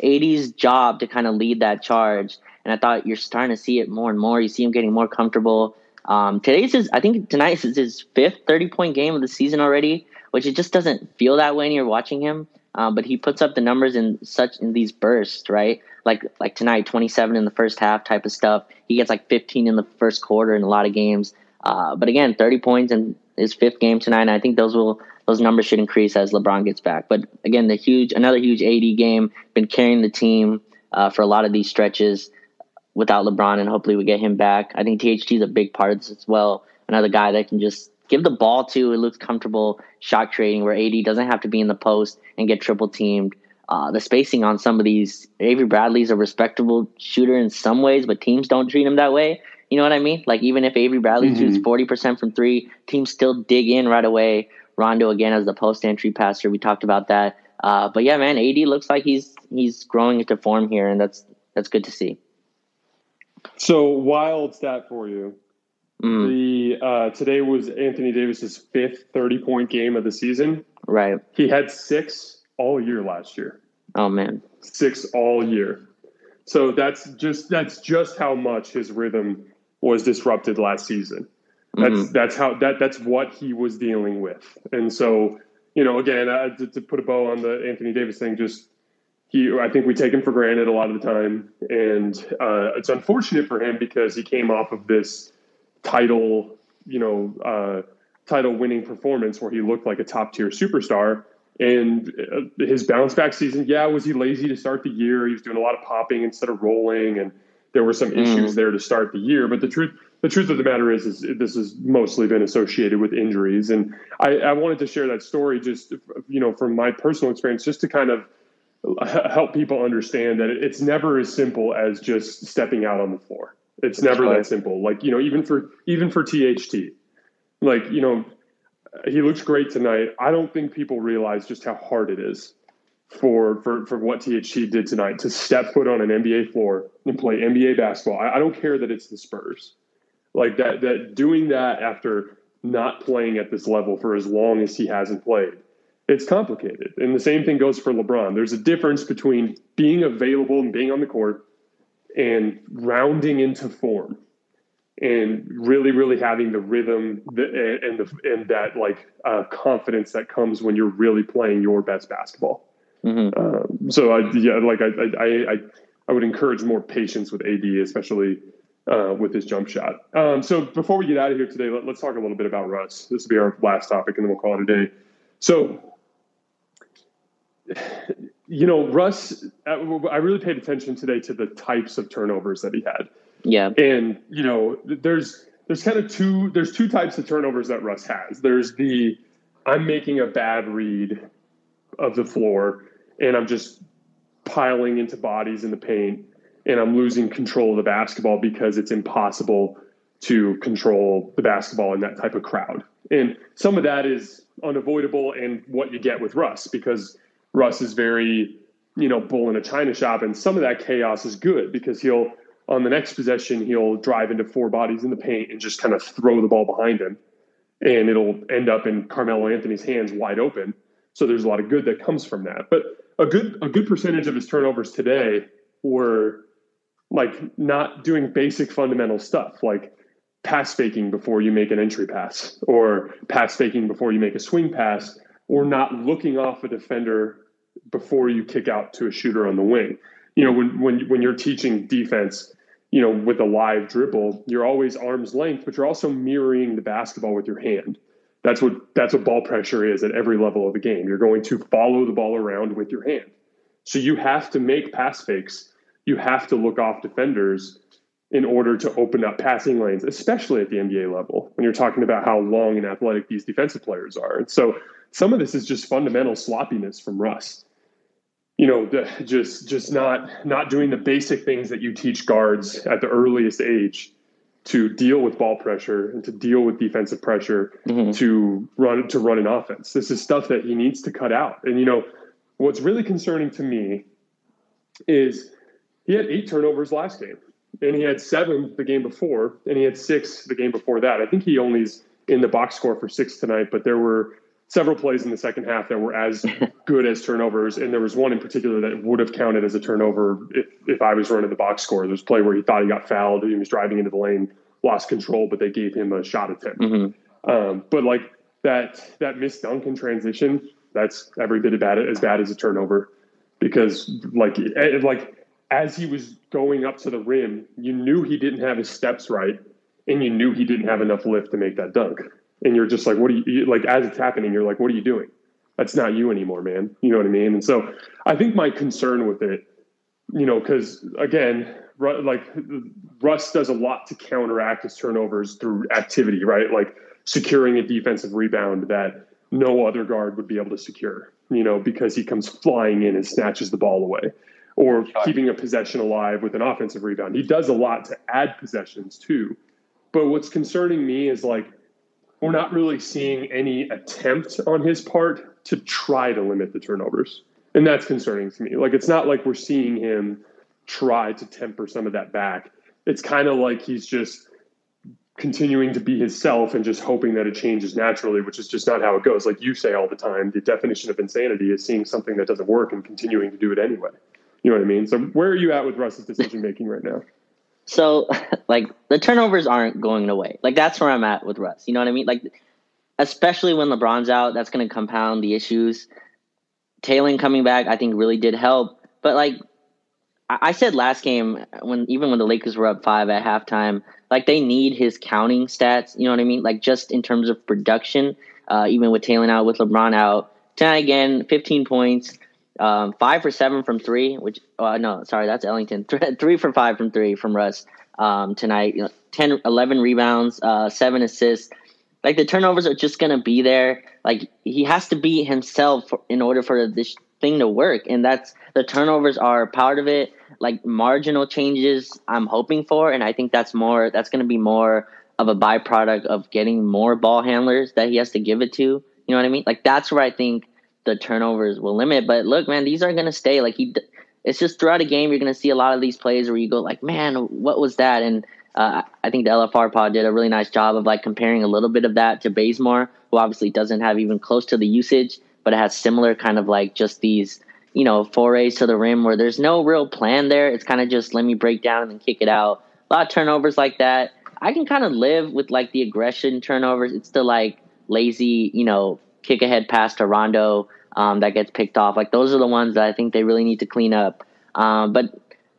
S2: AD's job to kind of lead that charge. And I thought you're starting to see it more and more. You see him getting more comfortable. Um, today's his, I think tonight is his fifth 30 point game of the season already, which it just doesn't feel that way when you're watching him. Um, but he puts up the numbers in such in these bursts, right? Like like tonight, 27 in the first half type of stuff. He gets like 15 in the first quarter in a lot of games. Uh, but again, 30 points in his fifth game tonight. And I think those will those numbers should increase as LeBron gets back. But again, the huge another huge AD game, been carrying the team uh, for a lot of these stretches without LeBron, and hopefully we get him back. I think THT is a big part of this as well. Another guy that can just give the ball to, it looks comfortable shot creating where AD doesn't have to be in the post and get triple teamed. Uh, the spacing on some of these, Avery Bradley's a respectable shooter in some ways, but teams don't treat him that way. You know what I mean? Like even if Avery Bradley mm-hmm. shoots forty percent from three, teams still dig in right away. Rondo again as the post entry passer, we talked about that. Uh, but yeah, man, AD looks like he's he's growing into form here, and that's that's good to see.
S1: So wild stat for you. Mm. The uh, today was Anthony Davis's fifth thirty point game of the season.
S2: Right.
S1: He had six all year last year.
S2: Oh man,
S1: six all year. So that's just that's just how much his rhythm was disrupted last season. That's mm-hmm. that's how that that's what he was dealing with. And so you know, again, uh, to, to put a bow on the Anthony Davis thing, just he, I think we take him for granted a lot of the time, and uh, it's unfortunate for him because he came off of this title, you know, uh, title winning performance where he looked like a top tier superstar. And uh, his bounce back season, yeah, was he lazy to start the year? He was doing a lot of popping instead of rolling, and there were some mm. issues there to start the year. But the truth, the truth of the matter is, is this has mostly been associated with injuries. And I, I wanted to share that story just, you know, from my personal experience, just to kind of help people understand that it's never as simple as just stepping out on the floor. It's never that simple. Like, you know, even for even for THT. Like, you know, he looks great tonight. I don't think people realize just how hard it is for for for what THT did tonight to step foot on an NBA floor and play NBA basketball. I, I don't care that it's the Spurs. Like that that doing that after not playing at this level for as long as he hasn't played it's complicated. And the same thing goes for LeBron. There's a difference between being available and being on the court and rounding into form and really, really having the rhythm and the and that like uh, confidence that comes when you're really playing your best basketball. Mm-hmm. Um, so I, yeah, like I, I, I, I would encourage more patience with AD, especially uh, with his jump shot. Um, so before we get out of here today, let, us talk a little bit about Russ. This will be our last topic, and then we'll call it a day. So you know, Russ, uh, I really paid attention today to the types of turnovers that he had.
S2: Yeah.
S1: And, you know, there's, there's kind of two, there's two types of turnovers that Russ has. There's the, I'm making a bad read of the floor and I'm just piling into bodies in the paint and I'm losing control of the basketball because it's impossible to control the basketball in that type of crowd. And some of that is unavoidable and what you get with Russ because Russ is very, you know, bull in a china shop, and some of that chaos is good because he'll on the next possession he'll drive into four bodies in the paint and just kind of throw the ball behind him, and it'll end up in Carmelo Anthony's hands wide open. So there's a lot of good that comes from that. But a good a good percentage of his turnovers today were like not doing basic fundamental stuff like pass faking before you make an entry pass or pass faking before you make a swing pass or not looking off a defender before you kick out to a shooter on the wing. You know, when when when you're teaching defense, you know, with a live dribble, you're always arm's length, but you're also mirroring the basketball with your hand. That's what that's what ball pressure is at every level of the game. You're going to follow the ball around with your hand. So you have to make pass fakes. You have to look off defenders in order to open up passing lanes, especially at the NBA level when you're talking about how long and athletic these defensive players are. And so some of this is just fundamental sloppiness from Russ you know just just not not doing the basic things that you teach guards at the earliest age to deal with ball pressure and to deal with defensive pressure mm-hmm. to run to run an offense. This is stuff that he needs to cut out. And you know what's really concerning to me is he had eight turnovers last game and he had seven the game before and he had six the game before that. I think he only's in the box score for six tonight but there were several plays in the second half that were as good as turnovers, and there was one in particular that would have counted as a turnover if, if I was running the box score. There was a play where he thought he got fouled, he was driving into the lane, lost control, but they gave him a shot attempt. Mm-hmm. Um, but like that that missed dunk in transition, that's every bit bad as bad as a turnover because like eh, like as he was going up to the rim, you knew he didn't have his steps right, and you knew he didn't have enough lift to make that dunk and you're just like, what are you like as it's happening? You're like, what are you doing? That's not you anymore, man. You know what I mean? And so I think my concern with it, you know, because again, like Russ does a lot to counteract his turnovers through activity, right? Like securing a defensive rebound that no other guard would be able to secure, you know, because he comes flying in and snatches the ball away or keeping a possession alive with an offensive rebound. He does a lot to add possessions too. But what's concerning me is like we're not really seeing any attempt on his part to try to limit the turnovers. And that's concerning to me. Like, it's not like we're seeing him try to temper some of that back. It's kind of like he's just continuing to be himself and just hoping that it changes naturally, which is just not how it goes. Like you say all the time, the definition of insanity is seeing something that doesn't work and continuing to do it anyway. You know what I mean? So where are you at with Russ's decision making right now?
S2: So, like, the turnovers aren't going away. Like, that's where I'm at with Russ. You know what I mean? Like, especially when LeBron's out, that's going to compound the issues. Talen coming back, I think, really did help. But, like, I said last game, when even when the Lakers were up five at halftime, like, they need his counting stats. You know what I mean? Like, just in terms of production, uh, even with Talen out, with LeBron out. Tonight, again, 15 points. Um, five for seven from three, which uh, no, sorry, that's Ellington. three for five from three from Russ um, tonight. You know, 10, 11 rebounds, uh, seven assists. Like the turnovers are just gonna be there. Like he has to be himself in order for this thing to work, and that's the turnovers are part of it. Like marginal changes, I'm hoping for, and I think that's more. That's gonna be more of a byproduct of getting more ball handlers that he has to give it to. You know what I mean? Like that's where I think the turnovers will limit. But look, man, these are going to stay. Like he, it's just throughout a game, you're going to see a lot of these plays where you go like, man, what was that? And uh, I think the LFR pod did a really nice job of like comparing a little bit of that to Bazemore, who obviously doesn't have even close to the usage, but it has similar kind of like just these, you know, forays to the rim where there's no real plan there. It's kind of just let me break down and then kick it out. A lot of turnovers like that. I can kind of live with like the aggression turnovers. It's the like lazy, you know, kick ahead pass to Rondo um, that gets picked off. Like those are the ones that I think they really need to clean up. Um, but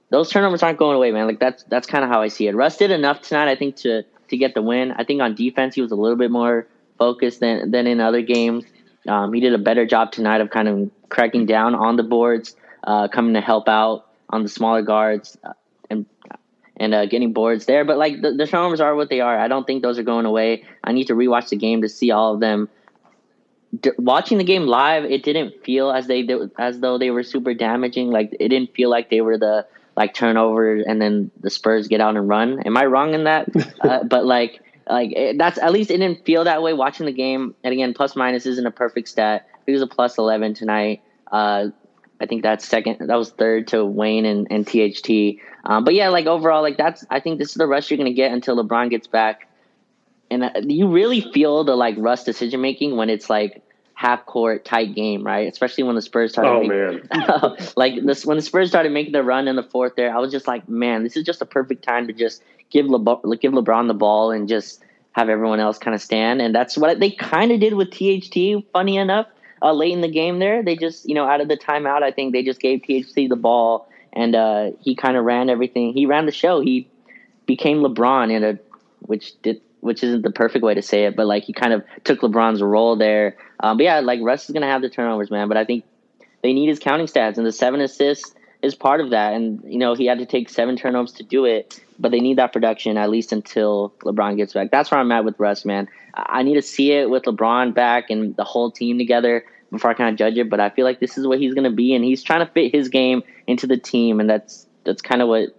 S2: those turnovers aren't going away, man. Like that's that's kind of how I see it. Russ did enough tonight, I think, to to get the win. I think on defense he was a little bit more focused than than in other games. Um, he did a better job tonight of kind of cracking down on the boards, uh, coming to help out on the smaller guards, uh, and and uh, getting boards there. But like the, the turnovers are what they are. I don't think those are going away. I need to rewatch the game to see all of them d- watching the game live, it didn't feel as they as though they were super damaging. Like it didn't feel like they were the like turnover and then the Spurs get out and run. Am I wrong in that? uh, but like like it, that's at least it didn't feel that way watching the game. And again, plus minus isn't a perfect stat. He was a plus eleven tonight. Uh, I think that's second. That was third to Wayne and, and THT. Um, but yeah, like overall, like that's. I think this is the Russ you're gonna get until LeBron gets back. And uh, you really feel the like Russ decision making when it's like half court tight game, right? Especially when the Spurs started.
S1: Oh
S2: making,
S1: man!
S2: like this when the Spurs started making the run in the fourth, there, I was just like, man, this is just a perfect time to just give LeBron, give LeBron the ball and just have everyone else kind of stand. And that's what they kind of did with THT. Funny enough, uh, late in the game, there, they just you know out of the timeout, I think they just gave THT the ball and uh, he kind of ran everything. He ran the show. He became LeBron in a which did which isn't the perfect way to say it, but like he kind of took LeBron's role there. Um, but yeah, like Russ is gonna have the turnovers, man. But I think they need his counting stats, and the seven assists is part of that. And you know he had to take seven turnovers to do it, but they need that production at least until LeBron gets back. That's where I'm at with Russ, man. I need to see it with LeBron back and the whole team together before I kind of judge it. But I feel like this is what he's gonna be, and he's trying to fit his game into the team, and that's that's kind of what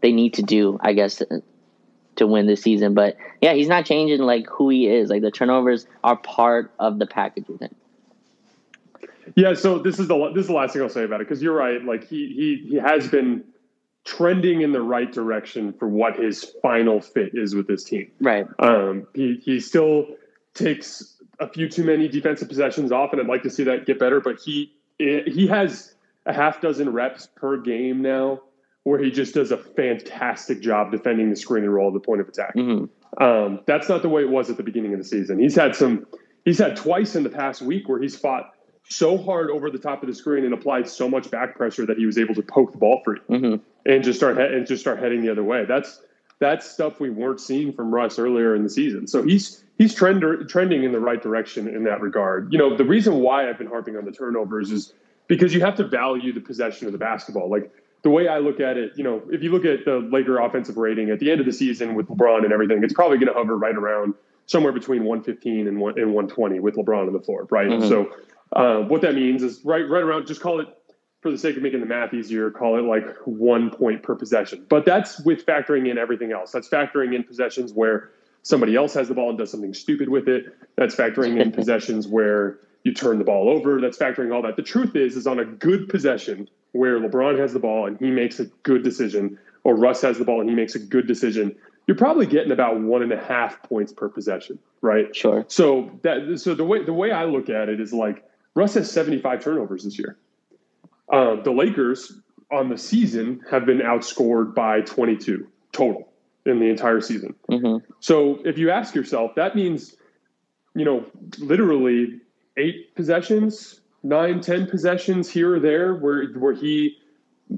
S2: they need to do, I guess, to win this season. But yeah, he's not changing like who he is. Like the turnovers are part of the package with him.
S1: Yeah, so this is the this is the last thing I'll say about it because you're right. Like he he he has been trending in the right direction for what his final fit is with this team.
S2: Right.
S1: Um, he he still takes a few too many defensive possessions off, and I'd like to see that get better. But he he has a half dozen reps per game now where he just does a fantastic job defending the screen and roll at the point of attack.
S2: Mm-hmm.
S1: Um, that's not the way it was at the beginning of the season. He's had some, he's had twice in the past week where he's fought so hard over the top of the screen and applied so much back pressure that he was able to poke the ball free
S2: mm-hmm.
S1: and just start and just start heading the other way. That's that's stuff we weren't seeing from Russ earlier in the season. So he's he's trend, trending in the right direction in that regard. You know, the reason why I've been harping on the turnovers is because you have to value the possession of the basketball. Like the way I look at it, you know, if you look at the Laker offensive rating at the end of the season with LeBron and everything, it's probably going to hover right around somewhere between 115 and, one, and 120 with LeBron on the floor, right?
S2: Mhm.
S1: So uh, what that means is right right around, just call it for the sake of making the math easier, call it like one point per possession. But that's with factoring in everything else. That's factoring in possessions where somebody else has the ball and does something stupid with it. That's factoring in possessions where you turn the ball over. That's factoring all that. The truth is, is on a good possession where LeBron has the ball and he makes a good decision, or Russ has the ball and he makes a good decision, you're probably getting about one and a half points per possession, right?
S2: Sure.
S1: So that so the way the way I look at it is like Russ has 75 turnovers this year. Uh, the Lakers on the season have been outscored by 22 total in the entire season.
S2: hmm
S1: So if you ask yourself, that means, you know, literally eight possessions, nine, ten possessions here or there where where he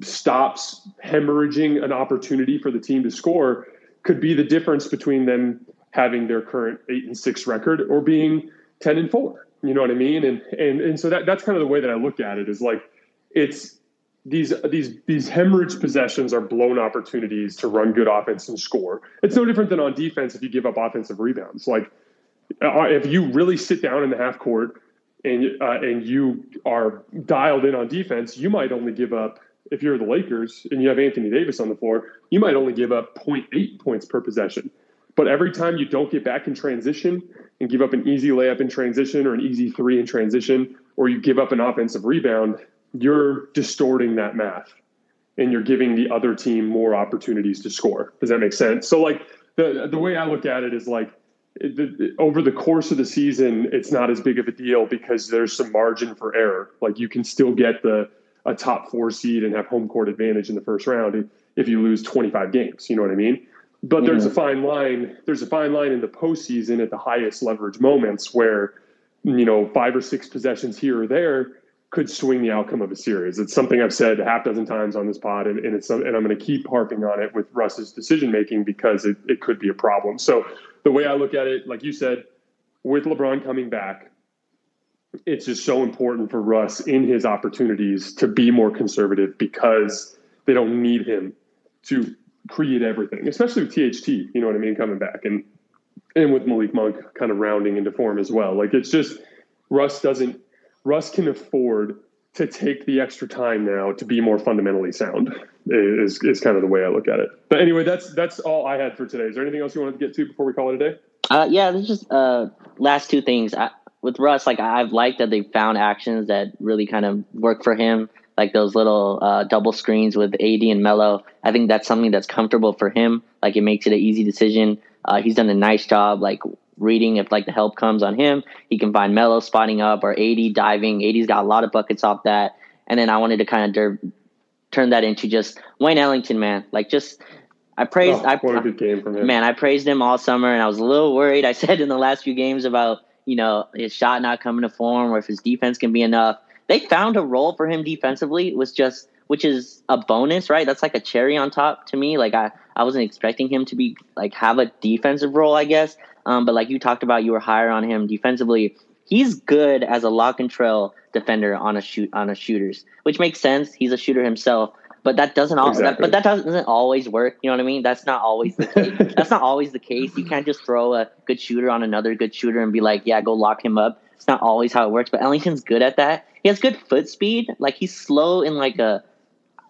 S1: stops hemorrhaging an opportunity for the team to score could be the difference between them having their current eight and six record or being ten and four. You know what I mean? And and and so that that's kind of the way that I look at it is like it's these these these hemorrhage possessions are blown opportunities to run good offense and score. It's no different than on defense if you give up offensive rebounds. Like uh, if you really sit down in the half court and uh, and you are dialed in on defense, you might only give up if you're the Lakers and you have Anthony Davis on the floor, you might only give up 0.8 points per possession. But every time you don't get back in transition and give up an easy layup in transition or an easy three in transition, or you give up an offensive rebound, you're distorting that math and you're giving the other team more opportunities to score. Does that make sense? So, like, the, the way I look at it is like, the, over the course of the season, it's not as big of a deal because there's some margin for error. Like, you can still get the a top four seed and have home court advantage in the first round if you lose 25 games. You know what I mean? But there's a fine line. There's a fine line in the postseason at the highest leverage moments where, you know, five or six possessions here or there could swing the outcome of a series. It's something I've said a half dozen times on this pod, and, and it's and I'm going to keep harping on it with Russ's decision making because it, it could be a problem. So the way I look at it, like you said, with LeBron coming back, it's just so important for Russ in his opportunities to be more conservative because they don't need him to create everything, especially with THT, you know what I mean, coming back and and with Malik Monk kind of rounding into form as well. Like it's just Russ doesn't Russ can afford to take the extra time now to be more fundamentally sound is is kind of the way I look at it. But anyway, that's that's all I had for today. Is there anything else you wanted to get to before we call it a day?
S2: Uh, yeah, there's just uh, last two things. I, with Russ, like I've liked that they found actions that really kind of work for him, like those little uh, double screens with AD and Melo. I think that's something that's comfortable for him. Like it makes it an easy decision. Uh, he's done a nice job, like reading if like the help comes on him. He can find Melo spotting up or AD diving. AD's got a lot of buckets off that. And then I wanted to kind of der- turn that into just Wayne Ellington, man. Like just I praised.
S1: Oh,
S2: I,
S1: what a good game from him.
S2: man, I praised him all summer, and I was a little worried. I said in the last few games about you know his shot not coming to form, or if his defense can be enough. They found a role for him defensively. It was just which is a bonus, right? That's like a cherry on top to me. Like I, I wasn't expecting him to be like have a defensive role, I guess. Um, but like you talked about, you were higher on him defensively. He's good as a lock and trail defender on a shoot on a shooters, which makes sense. He's a shooter himself. But that doesn't all. Exactly. That, but that doesn't always work. You know what I mean? That's not always the case. That's not always the case. You can't just throw a good shooter on another good shooter and be like, yeah, go lock him up. It's not always how it works. But Ellington's good at that. He has good foot speed. Like he's slow in like a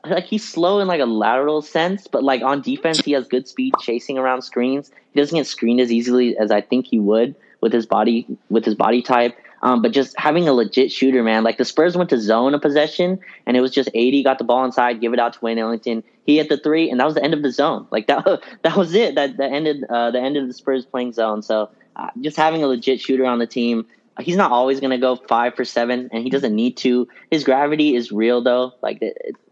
S2: like he's slow in like a lateral sense, but like on defense, he has good speed chasing around screens. He doesn't get screened as easily as I think he would with his body with his body type. Um, but just having a legit shooter, man. Like the Spurs went to zone a possession, and it was just AD got the ball inside, give it out to Wayne Ellington. He hit the three, and that was the end of the zone. Like that, that was it. That that ended uh, the end of the Spurs playing zone. So uh, just having a legit shooter on the team he's not always going to go five for seven, and he doesn't need to. His gravity is real, though. Like,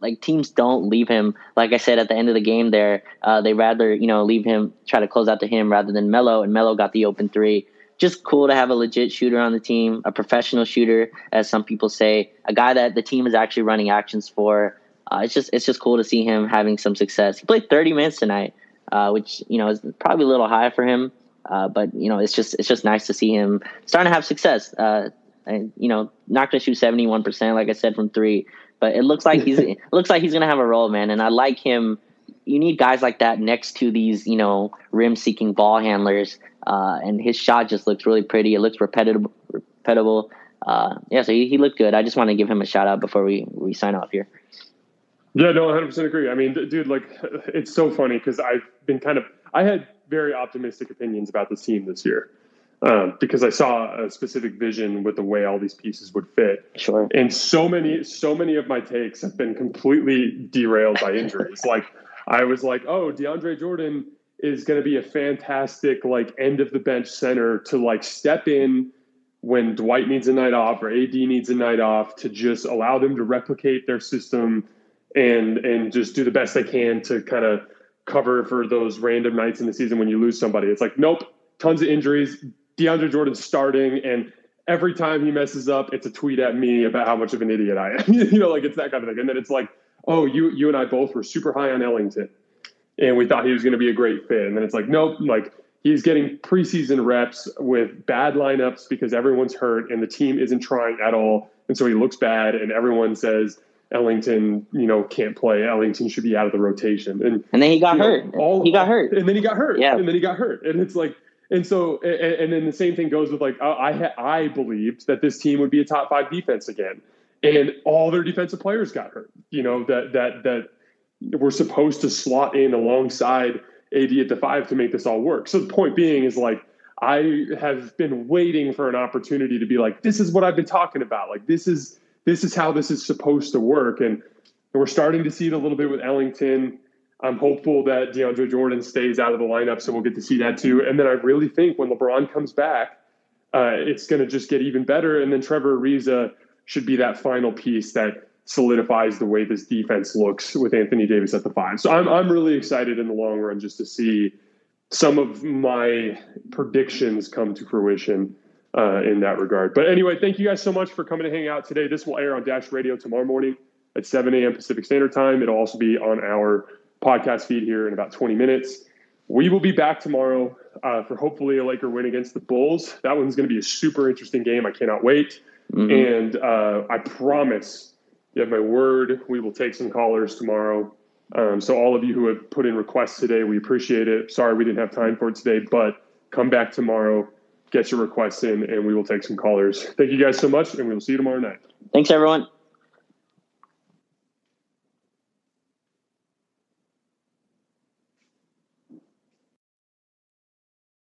S2: like teams don't leave him. Like I said at the end of the game, there uh, they rather you know leave him try to close out to him rather than Melo, and Melo got the open three. Just cool to have a legit shooter on the team, a professional shooter, as some people say, a guy that the team is actually running actions for. Uh, it's just it's just cool to see him having some success. He played 30 minutes tonight, uh, which you know is probably a little high for him. Uh, but you know, it's just it's just nice to see him starting to have success. Uh, and you know, not going to shoot seventy one percent, like I said, from three, but it looks like he's it looks like he's going to have a role, man. And I like him. You need guys like that next to these, you know, rim seeking ball handlers. Uh, and his shot just looks really pretty. It looks repetitive, repetible. Uh, yeah, so he, he looked good. I just want to give him a shout out before we we sign off here.
S1: Yeah, no, 100% agree. I mean, dude, like, it's so funny because I've been kind of, I had very optimistic opinions about this team this year um, because I saw a specific vision with the way all these pieces would fit.
S2: Sure.
S1: And so many, so many of my takes have been completely derailed by injuries. like I was like, oh, DeAndre Jordan is going to be a fantastic like end of the bench center to like step in when Dwight needs a night off or AD needs a night off to just allow them to replicate their system and and just do the best they can to kind of cover for those random nights in the season when you lose somebody. It's like, nope, tons of injuries. DeAndre Jordan starting, and every time he messes up, it's a tweet at me about how much of an idiot I am. you know, like it's that kind of thing. And then it's like, oh, you you and I both were super high on Ellington, and we thought he was going to be a great fit. And then it's like, nope, like he's getting preseason reps with bad lineups because everyone's hurt and the team isn't trying at all, and so he looks bad, and everyone says Ellington, you know, can't play. Ellington should be out of the rotation. And
S2: and then he got hurt. Know, all, he got hurt.
S1: And then he got hurt. Yeah. And then he got hurt. And it's like, and so, and, and then the same thing goes with like, I I believed that this team would be a top five defense again, and all their defensive players got hurt. You know that that that we're supposed to slot in alongside AD at the five to make this all work. So the point being is like. I have been waiting for an opportunity to be like, this is what I've been talking about. Like, this is this is how this is supposed to work. And we're starting to see it a little bit with Ellington. I'm hopeful that DeAndre Jordan stays out of the lineup, so we'll get to see that too. And then I really think when LeBron comes back, uh, it's going to just get even better. And then Trevor Ariza should be that final piece that solidifies the way this defense looks with Anthony Davis at the five. So I'm I'm really excited in the long run just to see some of my predictions come to fruition uh, in that regard. But anyway, thank you guys so much for coming to hang out today. This will air on Dash Radio tomorrow morning at 7 a.m. Pacific Standard Time. It'll also be on our podcast feed here in about 20 minutes. We will be back tomorrow uh, for hopefully a Laker win against the Bulls. That one's going to be a super interesting game. I cannot wait. Mm-hmm. And uh, I promise, you have my word, we will take some callers tomorrow. Um, so all of you who have put in requests today, we appreciate it. Sorry we didn't have time for it today, but come back tomorrow get your requests in and we will take some callers. Thank you guys so much, and we will see you tomorrow night.
S2: Thanks, everyone.